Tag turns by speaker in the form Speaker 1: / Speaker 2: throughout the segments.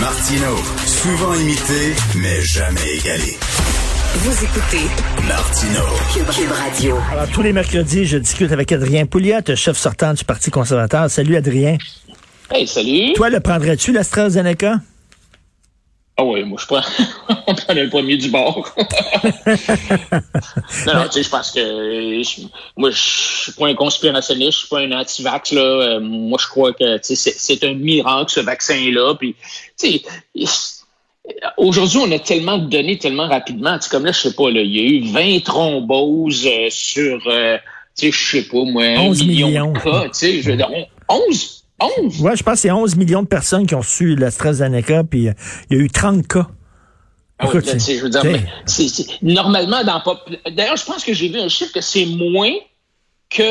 Speaker 1: Martino, souvent imité, mais jamais égalé.
Speaker 2: Vous écoutez
Speaker 1: Martino,
Speaker 2: Cube, Cube Radio.
Speaker 3: Alors, tous les mercredis, je discute avec Adrien Pouliot, chef sortant du Parti conservateur. Salut, Adrien.
Speaker 4: Hey, salut.
Speaker 3: Toi, le prendrais-tu, l'AstraZeneca?
Speaker 4: Ah oui, moi, je prends, on prend le premier du bord. non, non, tu sais, je pense que je- moi, je suis pas un conspirationniste, je suis pas un anti-vax, là. Euh, moi, je crois que, tu sais, c'est- un miracle, ce vaccin-là. Puis, tu sais, aujourd'hui, on a tellement de données tellement rapidement. Tu sais, comme là, je sais pas, là, il y a eu 20 thromboses euh, sur, euh, tu sais, je sais pas, moi, un
Speaker 3: 11
Speaker 4: million
Speaker 3: millions.
Speaker 4: de cas, tu sais, je veux dire, on- 11? 11?
Speaker 3: Ouais, je pense que c'est 11 millions de personnes qui ont reçu l'AstraZeneca, puis euh, il y a eu 30 cas.
Speaker 4: Ah oui, là, sais, je veux dire, normalement, dans pas. D'ailleurs, je pense que j'ai vu un chiffre que c'est moins que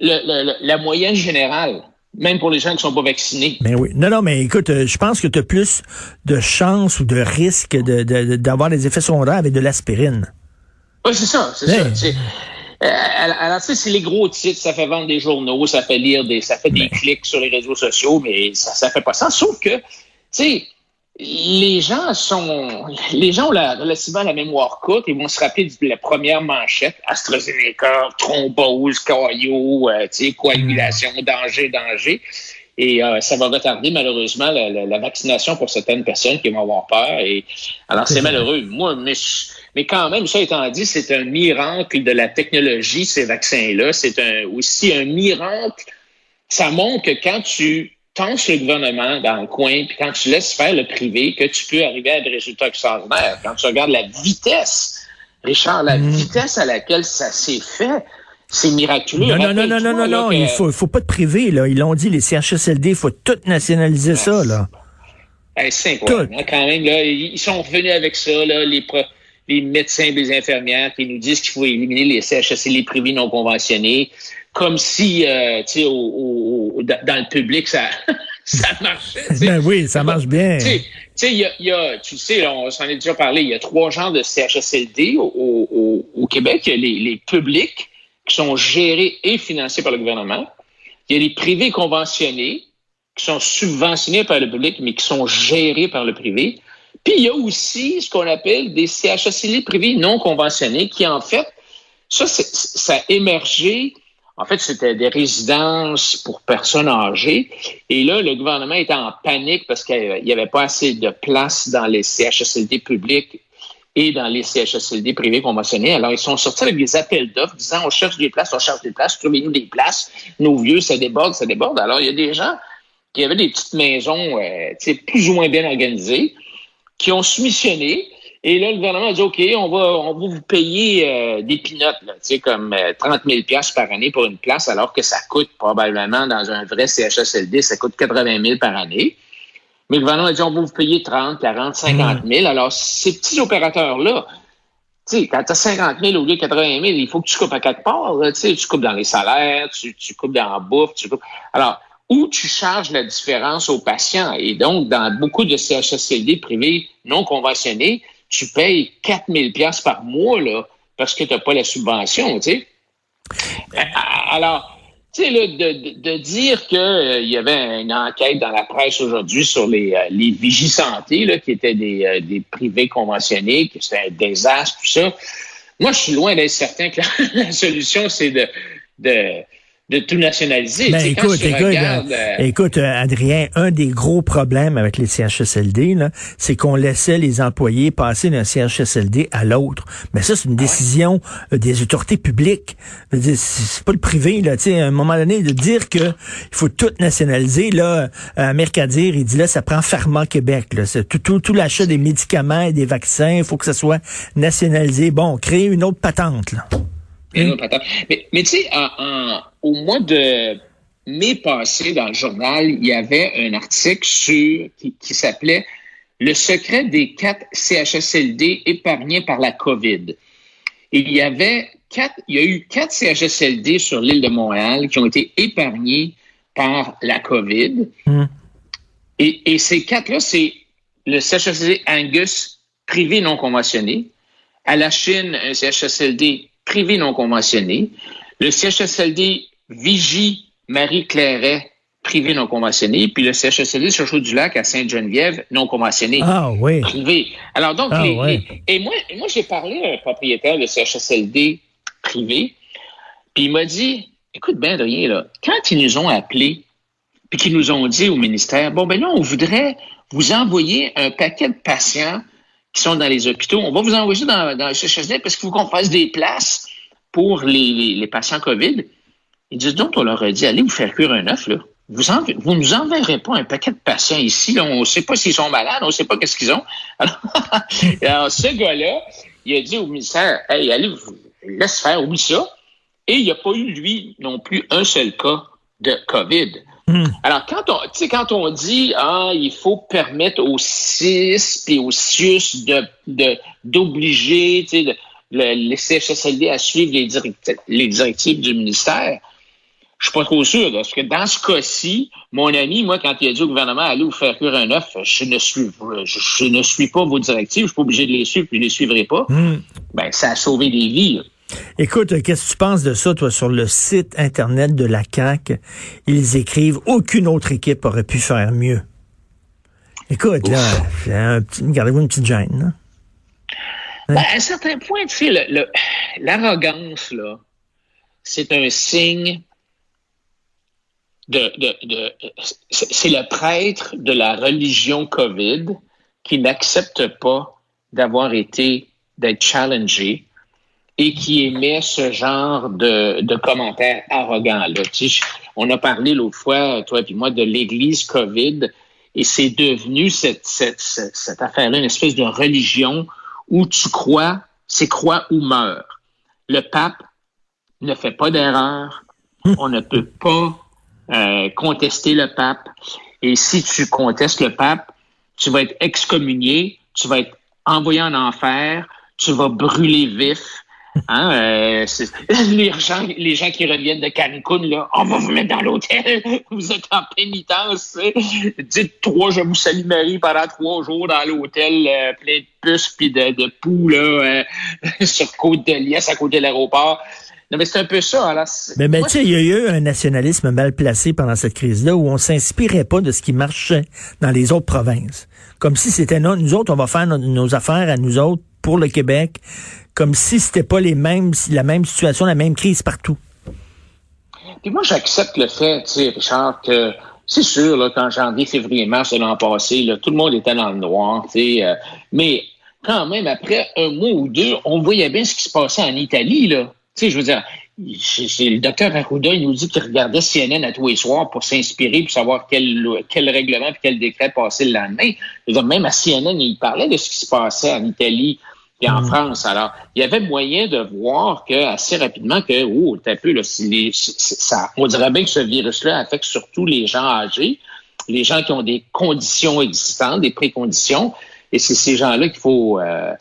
Speaker 4: le- le- le- la moyenne générale, même pour les gens qui sont pas vaccinés.
Speaker 3: Mais oui. Non, non, mais écoute, euh, je pense que tu as plus de chances ou de risques de- de- de- d'avoir des effets secondaires avec de l'aspirine.
Speaker 4: Oui, c'est ça, c'est ça. Alors, tu sais, c'est les gros titres, ça fait vendre des journaux, ça fait lire des, ça fait des clics sur les réseaux sociaux, mais ça, ça fait pas ça. Sauf que, tu sais, les gens sont, les gens ont la, relativement la mémoire courte et vont se rappeler de la première manchette, AstraZeneca, thrombose, caillot, euh, tu sais, coagulation, danger, danger. Et euh, ça va retarder malheureusement la, la- la vaccination pour certaines personnes qui vont avoir peur. Et alors c'est malheureux. Moi, mais, mais quand même, ça étant dit, c'est un miracle de la technologie ces vaccins-là. C'est un, aussi un miracle. Ça montre que quand tu tenses le gouvernement dans le coin, puis quand tu laisses faire le privé, que tu peux arriver à des résultats extraordinaires. Quand tu regardes la vitesse, Richard, la vitesse à laquelle ça s'est fait, c'est miraculeux.
Speaker 3: Non, non, non, non, non, non,
Speaker 4: que-
Speaker 3: il faut, faut pas te priver, là. Ils l'ont dit, les CHSLD, il faut tout nationaliser ça, là.
Speaker 4: C'est incroyable. Hein, quand même, là, ils sont revenus avec ça, là, les, pro- les médecins, les infirmières qui nous disent qu'il faut éliminer les CHSLD privés non conventionnés, comme si, euh, tu sais, au, au- au- dans le public, ça, ça marchait.
Speaker 3: Ben oui, ça marche bien.
Speaker 4: Tu sais, tu sais, il y a, y a- tu sais, on s'en est déjà parlé, il y a trois genres de CHSLD au, au- au- au Québec. Il y a les, les publics qui sont gérés et financés par le gouvernement. Il y a les privés conventionnés qui sont subventionnés par le public, mais qui sont gérés par le privé. Puis il y a aussi ce qu'on appelle des CHSLD privés non conventionnés, qui en fait, ça, ça a émergé. En fait, c'était des résidences pour personnes âgées. Et là, le gouvernement était en panique parce qu'il n'y avait pas assez de place dans les CHSLD publics et dans les CHSLD privés conventionnés. Alors, ils sont sortis avec des appels d'offres disant on cherche des places, on cherche des places, trouvez-nous des places. Nos vieux, ça déborde, ça déborde. Alors, il y a des gens qui avaient des petites maisons euh, plus ou moins bien organisées, qui ont soumissionné. Et là, le gouvernement a dit, OK, on va, on va vous payer euh, des pinottes, tu sais, comme euh, 30 000 par année pour une place, alors que ça coûte probablement dans un vrai CHSLD, ça coûte 80 000 par année. Mais le gouvernement a dit, on va vous payer 30, 40, 50 000. Alors, ces petits opérateurs-là, tu sais, quand tu as 50 000 au lieu de 80 000, il faut que tu coupes à quatre parts. là, tu sais, tu coupes dans les salaires, tu, tu coupes dans la bouffe, tu coupes. Alors, où tu charges la différence aux patients. Et donc, dans beaucoup de CHSLD privés non conventionnés, tu payes 4 000 piastres par mois là, parce que tu n'as pas la subvention. Tu sais. Euh, Alors, tu sais, de, de, dire qu'il y avait une enquête dans la presse aujourd'hui sur les, euh, les là, qui étaient des, euh, des privés conventionnés, que c'était un désastre, tout ça. Moi, je suis loin d'être certain que la, la solution, c'est de, de, de tout nationaliser.
Speaker 3: Ben,
Speaker 4: quand
Speaker 3: écoute, écoute,
Speaker 4: regardes,
Speaker 3: euh,
Speaker 4: euh,
Speaker 3: écoute, euh, Adrien, un des gros problèmes avec les CHSLD, c'est qu'on laissait les employés passer d'un CHSLD à l'autre. Mais ça, c'est une décision euh, des autorités publiques. C'est pas le privé, là, tu sais, à un moment donné, de dire que il faut tout nationaliser, là, euh, Mercadier, il dit là, ça prend Pharma Québec, là. Tout, tout, tout l'achat des médicaments et des vaccins, il faut que ça soit nationalisé. Bon, créer une autre patente, là.
Speaker 4: Attends. Mais, mais tu sais, au mois de mai passé, dans le journal, il y avait un article sur, qui, qui s'appelait Le secret des quatre CHSLD épargnés par la COVID. Et il y avait quatre, il y a eu quatre CHSLD sur l'île de Montréal qui ont été épargnés par la COVID.
Speaker 3: Hmm.
Speaker 4: Et, et ces quatre-là, c'est le CHSLD Angus privé non conventionné, à la Chine, un CHSLD privé non conventionné, le CHSLD Vigie Marie Clairet privé non conventionné, puis le CHSLD sur du lac à Sainte-Geneviève non conventionné.
Speaker 3: Ah oui.
Speaker 4: Privé. Alors donc,
Speaker 3: Ah,
Speaker 4: les-
Speaker 3: ouais.
Speaker 4: les- et moi, j'ai parlé à un propriétaire de CHSLD privé, puis il m'a dit, écoute bien de rien, là, quand ils nous ont appelés, puis qu'ils nous ont dit au ministère, bon, ben là, on voudrait vous envoyer un paquet de patients qui sont dans les hôpitaux. On va vous envoyer dans, dans le CHSLD parce qu'il faut qu'on fasse des places pour les, les, les patients COVID. Ils disent donc, on leur a dit, allez vous faire cuire un œuf, là. Vous ne vous nous enverrez pas un paquet de patients ici. Là. On ne sait pas s'ils sont malades, on ne sait pas qu'est-ce qu'ils ont. Alors, alors, ce gars-là, il a dit au ministère, hey, allez, vous, laisse faire, oublie ça. Et il n'y a pas eu, lui, non plus, un seul cas de COVID.
Speaker 3: Hmm.
Speaker 4: Alors, quand on, quand on dit, ah, il faut permettre aux CIS et aux CIUS de, d'obliger, de- le- les CHSLD à suivre les directives, les directives du ministère, je suis pas trop sûr, parce que dans ce cas-ci, mon ami, moi, quand il a dit au gouvernement, allez vous faire cuire un œuf, je ne suis, je, je ne suis pas vos directives, je suis pas obligé de les suivre, puis je les suivrai pas.
Speaker 3: Hmm.
Speaker 4: Ben, ça a sauvé des vies.
Speaker 3: Écoute, qu'est-ce que tu penses de ça, toi, sur le site Internet de la CAQ? Ils écrivent « Aucune autre équipe aurait pu faire mieux ». Écoute, là, c'est un petit, gardez-vous une petite gêne, là.
Speaker 4: Ben, à un certain point, tu sais, l'arrogance, là, c'est un signe de, de, c'est le prêtre de la religion COVID qui n'accepte pas d'avoir été, d'être challengé et qui émet ce genre de, de commentaires arrogants-là. Tu sais, on a parlé l'autre fois, toi et moi, de l'Église COVID, et c'est devenu cette, cette, cette, cette affaire-là, une espèce de religion où tu crois, c'est crois ou meurs. Le pape ne fait pas d'erreur. On ne peut pas euh, contester le pape. Et si tu contestes le pape, tu vas être excommunié, tu vas être envoyé en enfer, tu vas brûler vif. Hein, euh, les, gens, les gens qui reviennent de Cancun, là, on va vous mettre dans l'hôtel, vous êtes en pénitence. Dites trois, je vous salue Marie pendant trois jours dans l'hôtel, euh, plein de puces puis de, de poux là, euh, sur côte de Liesse à côté de l'aéroport. Non, mais c'est un peu ça. Alors, c'est-
Speaker 3: Mais, tu sais, il y a eu un nationalisme mal placé pendant cette crise-là où on s'inspirait pas de ce qui marchait dans les autres provinces. Comme si c'était non, nous autres, on va faire nos, nos affaires à nous autres pour le Québec, comme si c'était pas les mêmes, la même situation, la même crise partout.
Speaker 4: Puis moi, j'accepte le fait, tu sais, Richard, que c'est sûr, là, qu'en janvier, février, mars de l'an passé, là, tout le monde était dans le noir, tu sais, euh, mais quand même, après un mois ou deux, on voyait bien ce qui se passait en Italie, là. Tu sais, je veux dire, le docteur Arruda, il nous dit qu'il regardait CNN à tous les soirs pour s'inspirer, pour savoir quel, quel règlement et quel décret passait le lendemain. Même à CNN, il parlait de ce qui se passait en Italie et en France. Alors, il y avait moyen de voir que assez rapidement que, oh, t'as peu, là, si les- ça, on dirait bien que ce virus-là affecte surtout les gens âgés, les gens qui ont des conditions existantes, des préconditions, et c'est ces gens-là qu'il faut, euh,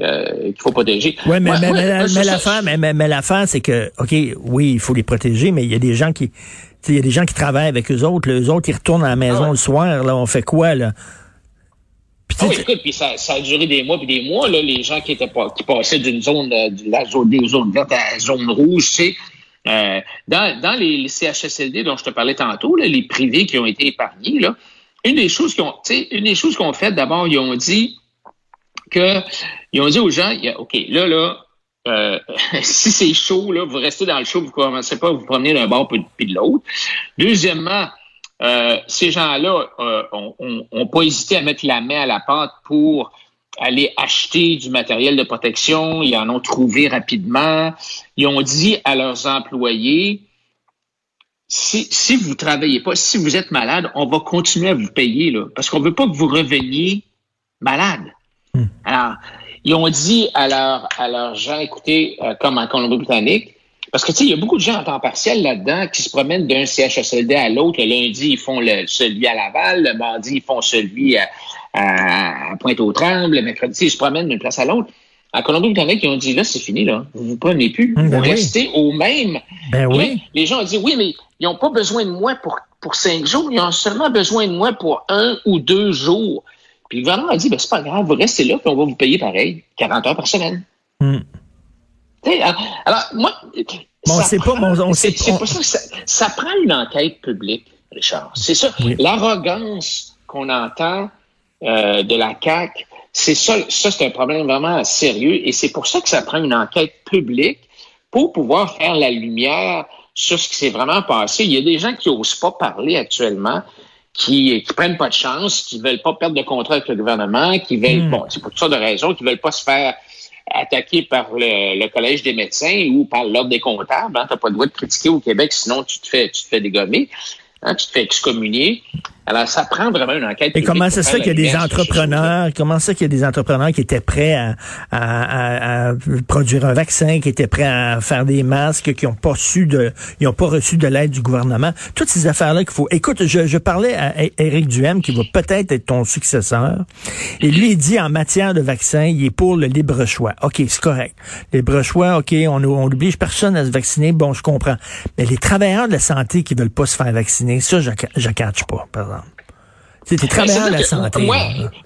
Speaker 4: euh, qu'il faut protéger.
Speaker 3: Ouais, mais,
Speaker 4: Moi-
Speaker 3: mais, mais, mais l'affaire, mais, mais, mais c'est que, OK, oui, il faut les protéger, mais il y a des gens qui, il y a des gens qui travaillent avec eux autres. Les autres, ils retournent à la maison
Speaker 4: Ah ouais.
Speaker 3: le soir, là, on fait quoi, là? Puis,
Speaker 4: Ah écoute, puis ça, ça a duré des mois puis des mois, là, les gens qui étaient pas, qui passaient d'une zone, euh, de la zone, des zones vertes à la zone rouge, tu sais. Euh, dans, dans les, les CHSLD dont je te parlais tantôt, là, les privés qui ont été épargnés, là, une des choses qu'ils ont, tu sais, une des choses qu'on fait, d'abord, ils ont dit que, ils ont dit aux gens, il y a- OK, là, là, euh, si c'est chaud, là, vous restez dans le chaud, vous commencez pas à vous promener d'un bord puis puis de l'autre. Deuxièmement, euh, ces gens-là euh, ont, ont- ont pas hésité à mettre la main à la pâte pour aller acheter du matériel de protection. Ils en ont trouvé rapidement. Ils ont dit à leurs employés, si, si vous travaillez pas, si vous êtes malade, on va continuer à vous payer, là, parce qu'on veut pas que vous reveniez malade. Alors, ils ont dit à leurs à leurs gens, écoutez, euh, comme en Colombie-Britannique, Parce que, tu sais, il y a beaucoup de gens en temps partiel là-dedans qui se promènent d'un CHSLD à l'autre. Le lundi, ils font le, celui à Laval. Le mardi, ils font celui à, à Pointe-aux-Trembles. Le mercredi, ils se promènent d'une place à l'autre. À Colombie-Britannique, ils ont dit, là, c'est fini, là. Vous ne vous prenez plus.
Speaker 3: Ben
Speaker 4: vous
Speaker 3: oui.
Speaker 4: restez au même.
Speaker 3: Ben oui.
Speaker 4: les gens ont dit, oui, mais ils n'ont pas besoin de moi pour, pour cinq jours. Ils ont seulement besoin de moi pour un ou deux jours. Puis le gouvernement a dit, ben, c'est pas grave, vous restez là, puis on va vous payer pareil, 40 heures par semaine.
Speaker 3: Hmm.
Speaker 4: Alors, moi.
Speaker 3: Bon,
Speaker 4: ça
Speaker 3: c'est pas- bon, on
Speaker 4: c'est-
Speaker 3: sait- on-
Speaker 4: pour ça que ça, ça prend une enquête publique, Richard. C'est ça.
Speaker 3: Oui.
Speaker 4: L'arrogance qu'on entend euh, de la CAQ, c'est ça, ça c'est un problème vraiment sérieux et c'est pour ça que ça prend une enquête publique pour pouvoir faire la lumière sur ce qui s'est vraiment passé. Il y a des gens qui n'osent pas parler actuellement, qui, qui prennent pas de chance, qui veulent pas perdre de contrat avec le gouvernement, qui veulent,
Speaker 3: Hmm.
Speaker 4: bon, c'est pour toutes sortes de raisons, qui veulent pas se faire attaquer par le, le collège des médecins ou par l'ordre des comptables. Hein. Tu n'as pas le droit de critiquer au Québec, sinon tu te fais, tu te fais dégommer. Hein, tu te fais excommunier. Alors, ça prend vraiment une enquête.
Speaker 3: Et comment
Speaker 4: pour
Speaker 3: ça se
Speaker 4: faire
Speaker 3: fait qu'il y a des entrepreneurs, comment ça qu'il y a des entrepreneurs qui étaient prêts à, à- à- à produire un vaccin, qui étaient prêts à faire des masques, qui n'ont pas su de, ils ont pas reçu de l'aide du gouvernement? Toutes ces affaires-là qu'il faut. Écoute, je, je parlais à Éric Duhem, qui va peut-être être ton successeur, et lui il dit en matière de vaccin, il est pour le libre choix. Ok, c'est correct. Libre choix, ok, on on oblige personne à se vacciner. Bon, je comprends. Mais les travailleurs de la santé qui veulent pas se faire vacciner, ça, je, je catch pas, par exemple.
Speaker 4: Ben,
Speaker 3: travailleur de la
Speaker 4: c'est-à-dire que
Speaker 3: santé.
Speaker 4: Moi,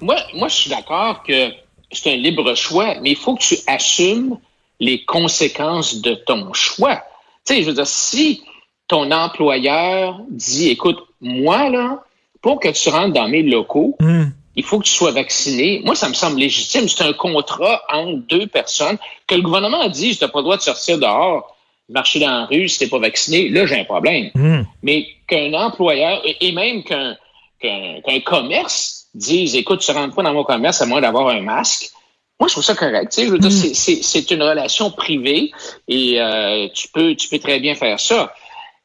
Speaker 4: moi, moi, je suis d'accord que c'est un libre choix, mais il faut que tu assumes les conséquences de ton choix. Tu sais, je veux dire, si ton employeur dit, écoute, moi, là, pour que tu rentres dans mes locaux,
Speaker 3: Hum.
Speaker 4: il faut que tu sois vacciné. Moi, ça me semble légitime. C'est un contrat entre deux personnes que le gouvernement a dit, tu n'as pas le droit de sortir dehors, marcher dans la rue si tu n'es pas vacciné. Là, j'ai un problème.
Speaker 3: Hum.
Speaker 4: Mais qu'un employeur, et même qu'un qu'un commerce dise, écoute, tu rentres pas dans mon commerce à moins d'avoir un masque. Moi, je trouve ça correct. Tu sais, je veux dire, c'est- une relation privée et euh, tu peux tu peux très bien faire ça.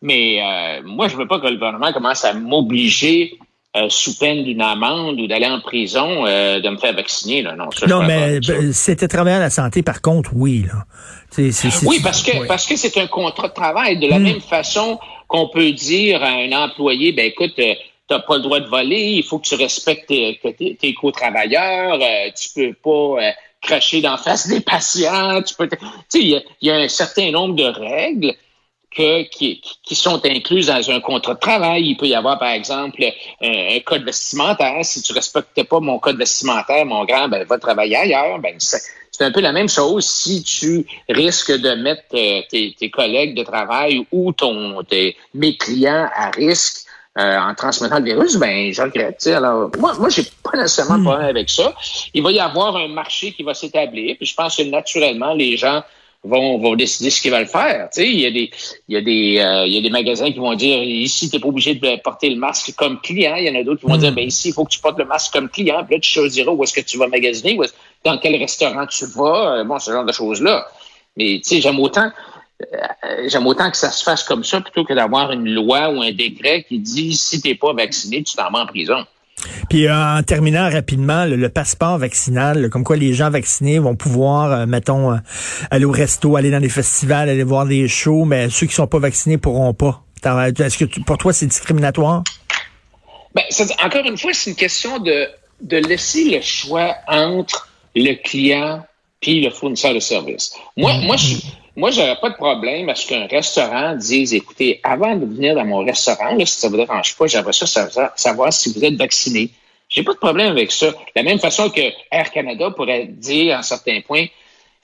Speaker 4: Mais euh, moi, je veux pas que le gouvernement commence à m'obliger euh, sous peine d'une amende ou d'aller en prison euh, de me faire vacciner. Là. Non, ça,
Speaker 3: Non, mais ben, c'était travailleur de la santé, par contre, oui. Là.
Speaker 4: Oui, parce que
Speaker 3: oui.
Speaker 4: parce que c'est un contrat de travail. De la
Speaker 3: Hmm.
Speaker 4: même façon qu'on peut dire à un employé, ben écoute, tu n'as pas le droit de voler, il faut que tu respectes tes, co-travailleurs, euh, tu peux pas euh, cracher d'en face des patients, tu peux, il y y a un certain nombre de règles que, qui, qui sont incluses dans un contrat de travail. Il peut y avoir, par exemple, un, un code vestimentaire. Si tu respectes pas mon code vestimentaire, mon grand, ben va travailler ailleurs. Ben c'est c'est un peu la même chose si tu risques de mettre euh, tes, tes collègues de travail ou ton tes, mes clients à risque euh, en transmettant le virus, ben je regrette. Alors, moi, moi, j'ai pas nécessairement de problème avec ça. Il va y avoir un marché qui va s'établir, puis je pense que naturellement, les gens vont, vont décider ce qu'ils veulent faire. Il y a des, il y a des, euh, il y a des magasins qui vont dire ici, tu n'es pas obligé de porter le masque comme client. Il y en a d'autres qui vont dire ben ici, il faut que tu portes le masque comme client. Puis là, tu choisiras où est-ce que tu vas magasiner, où dans quel restaurant tu vas, euh, bon, ce genre de choses-là. Mais tu sais, j'aime autant. Euh, J'aime autant que ça se fasse comme ça plutôt que d'avoir une loi ou un décret qui dit si t'es pas vacciné, tu t'en vas en prison.
Speaker 3: Puis euh, en terminant rapidement, le, le passeport vaccinal, comme quoi les gens vaccinés vont pouvoir, euh, mettons, euh, aller au resto, aller dans des festivals, aller voir des shows, mais ceux qui sont pas vaccinés pourront pas. Est-ce que tu- pour toi c'est discriminatoire?
Speaker 4: Ben, encore une fois, c'est une question de, de laisser le choix entre le client puis le fournisseur de service. Moi, moi, je, moi, j'aurais pas de problème à ce qu'un restaurant dise, écoutez, avant de venir dans mon restaurant, là, si ça vous dérange pas, j'aimerais ça savoir, si vous êtes vacciné. J'ai pas de problème avec ça. De la même façon que Air Canada pourrait dire, à un certain point,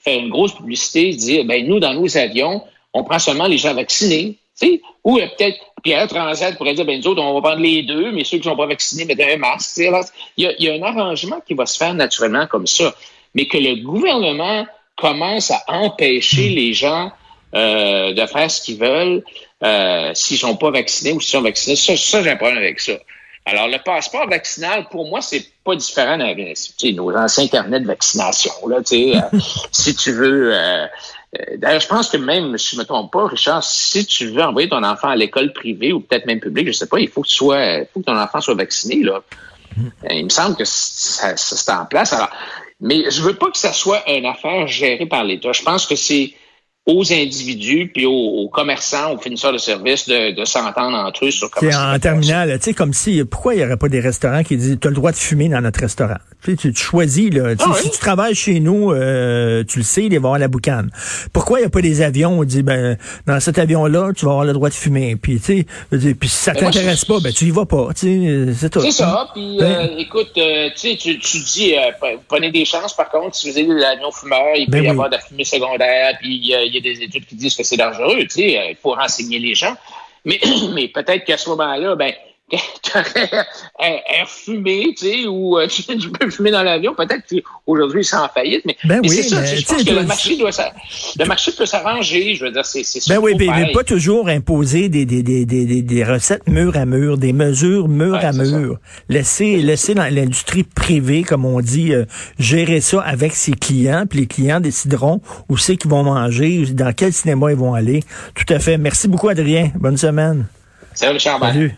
Speaker 4: faire une grosse publicité, dire, ben, nous, dans nos avions, on prend seulement les gens vaccinés. tu sais. Ou euh, peut-être, puis Air Transat pourrait dire, ben, nous autres, on va prendre les deux, mais ceux qui sont pas vaccinés mettent un masque. tu sais. Il y, y a un arrangement qui va se faire naturellement comme ça. Mais que le gouvernement commence à empêcher les gens euh, de faire ce qu'ils veulent euh, s'ils sont pas vaccinés ou s'ils sont vaccinés, ça, ça j'ai un problème avec ça. Alors, le passeport vaccinal, pour moi, c'est pas différent d'un, tu nos anciens carnets de vaccination. Là, tu sais, euh, si tu veux. euh, euh, D'ailleurs, je pense que même, si je me trompe pas, Richard, si tu veux envoyer ton enfant à l'école privée ou peut-être même publique, je sais pas, il faut que tu sois, il faut que ton enfant soit vacciné. Là. Euh, Il me semble que ça, ça, c'est en place. Alors, mais je veux pas que ça soit une affaire gérée par l'État. Je pense que c'est aux individus puis aux, commerçants, aux finisseurs de services de, de s'entendre entre eux sur comment
Speaker 3: En terminal, tu sais, comme si, pourquoi il n'y aurait pas des restaurants qui disent, tu as le droit de fumer dans notre restaurant? Tu, tu, choisis, là. Ah si tu travailles chez nous, euh, tu le sais, il va avoir la boucane. Pourquoi il n'y a pas des avions où on dit, ben, dans cet avion-là, tu vas avoir le droit de fumer? Puis, tu sais, puis si ça t'intéresse pas, ben, tu y vas pas, tu sais, c'est tout.
Speaker 4: C'est ça. Puis, euh, écoute, euh, tu sais, tu dis, prenez des chances, par contre, si vous avez l'avion fumeur, il peut ben y avoir de la fumée secondaire, puis il y a des études qui disent que c'est dangereux, tu sais, il faut renseigner les gens. Mais, mais peut-être qu'à ce moment-là, ben, tu aurais un, fumé, tu sais, ou euh, tu, peux fumer dans l'avion. Peut-être qu'aujourd'hui, c'est en faillite, mais,
Speaker 3: ben oui,
Speaker 4: c'est ça. je pense que le marché, doit, le marché peut s'arranger. Je veux dire, c'est Ben
Speaker 3: oui, mais il pas toujours imposer des, des, des, des, des recettes mur à mur, des mesures mur à mur. Laisser, laisser l'industrie privée, comme on dit, euh, gérer ça avec ses clients, puis les clients décideront où c'est qu'ils vont manger, dans quel cinéma ils vont aller. Tout à fait. Merci beaucoup, Adrien. Bonne semaine.
Speaker 4: Salut, Salut.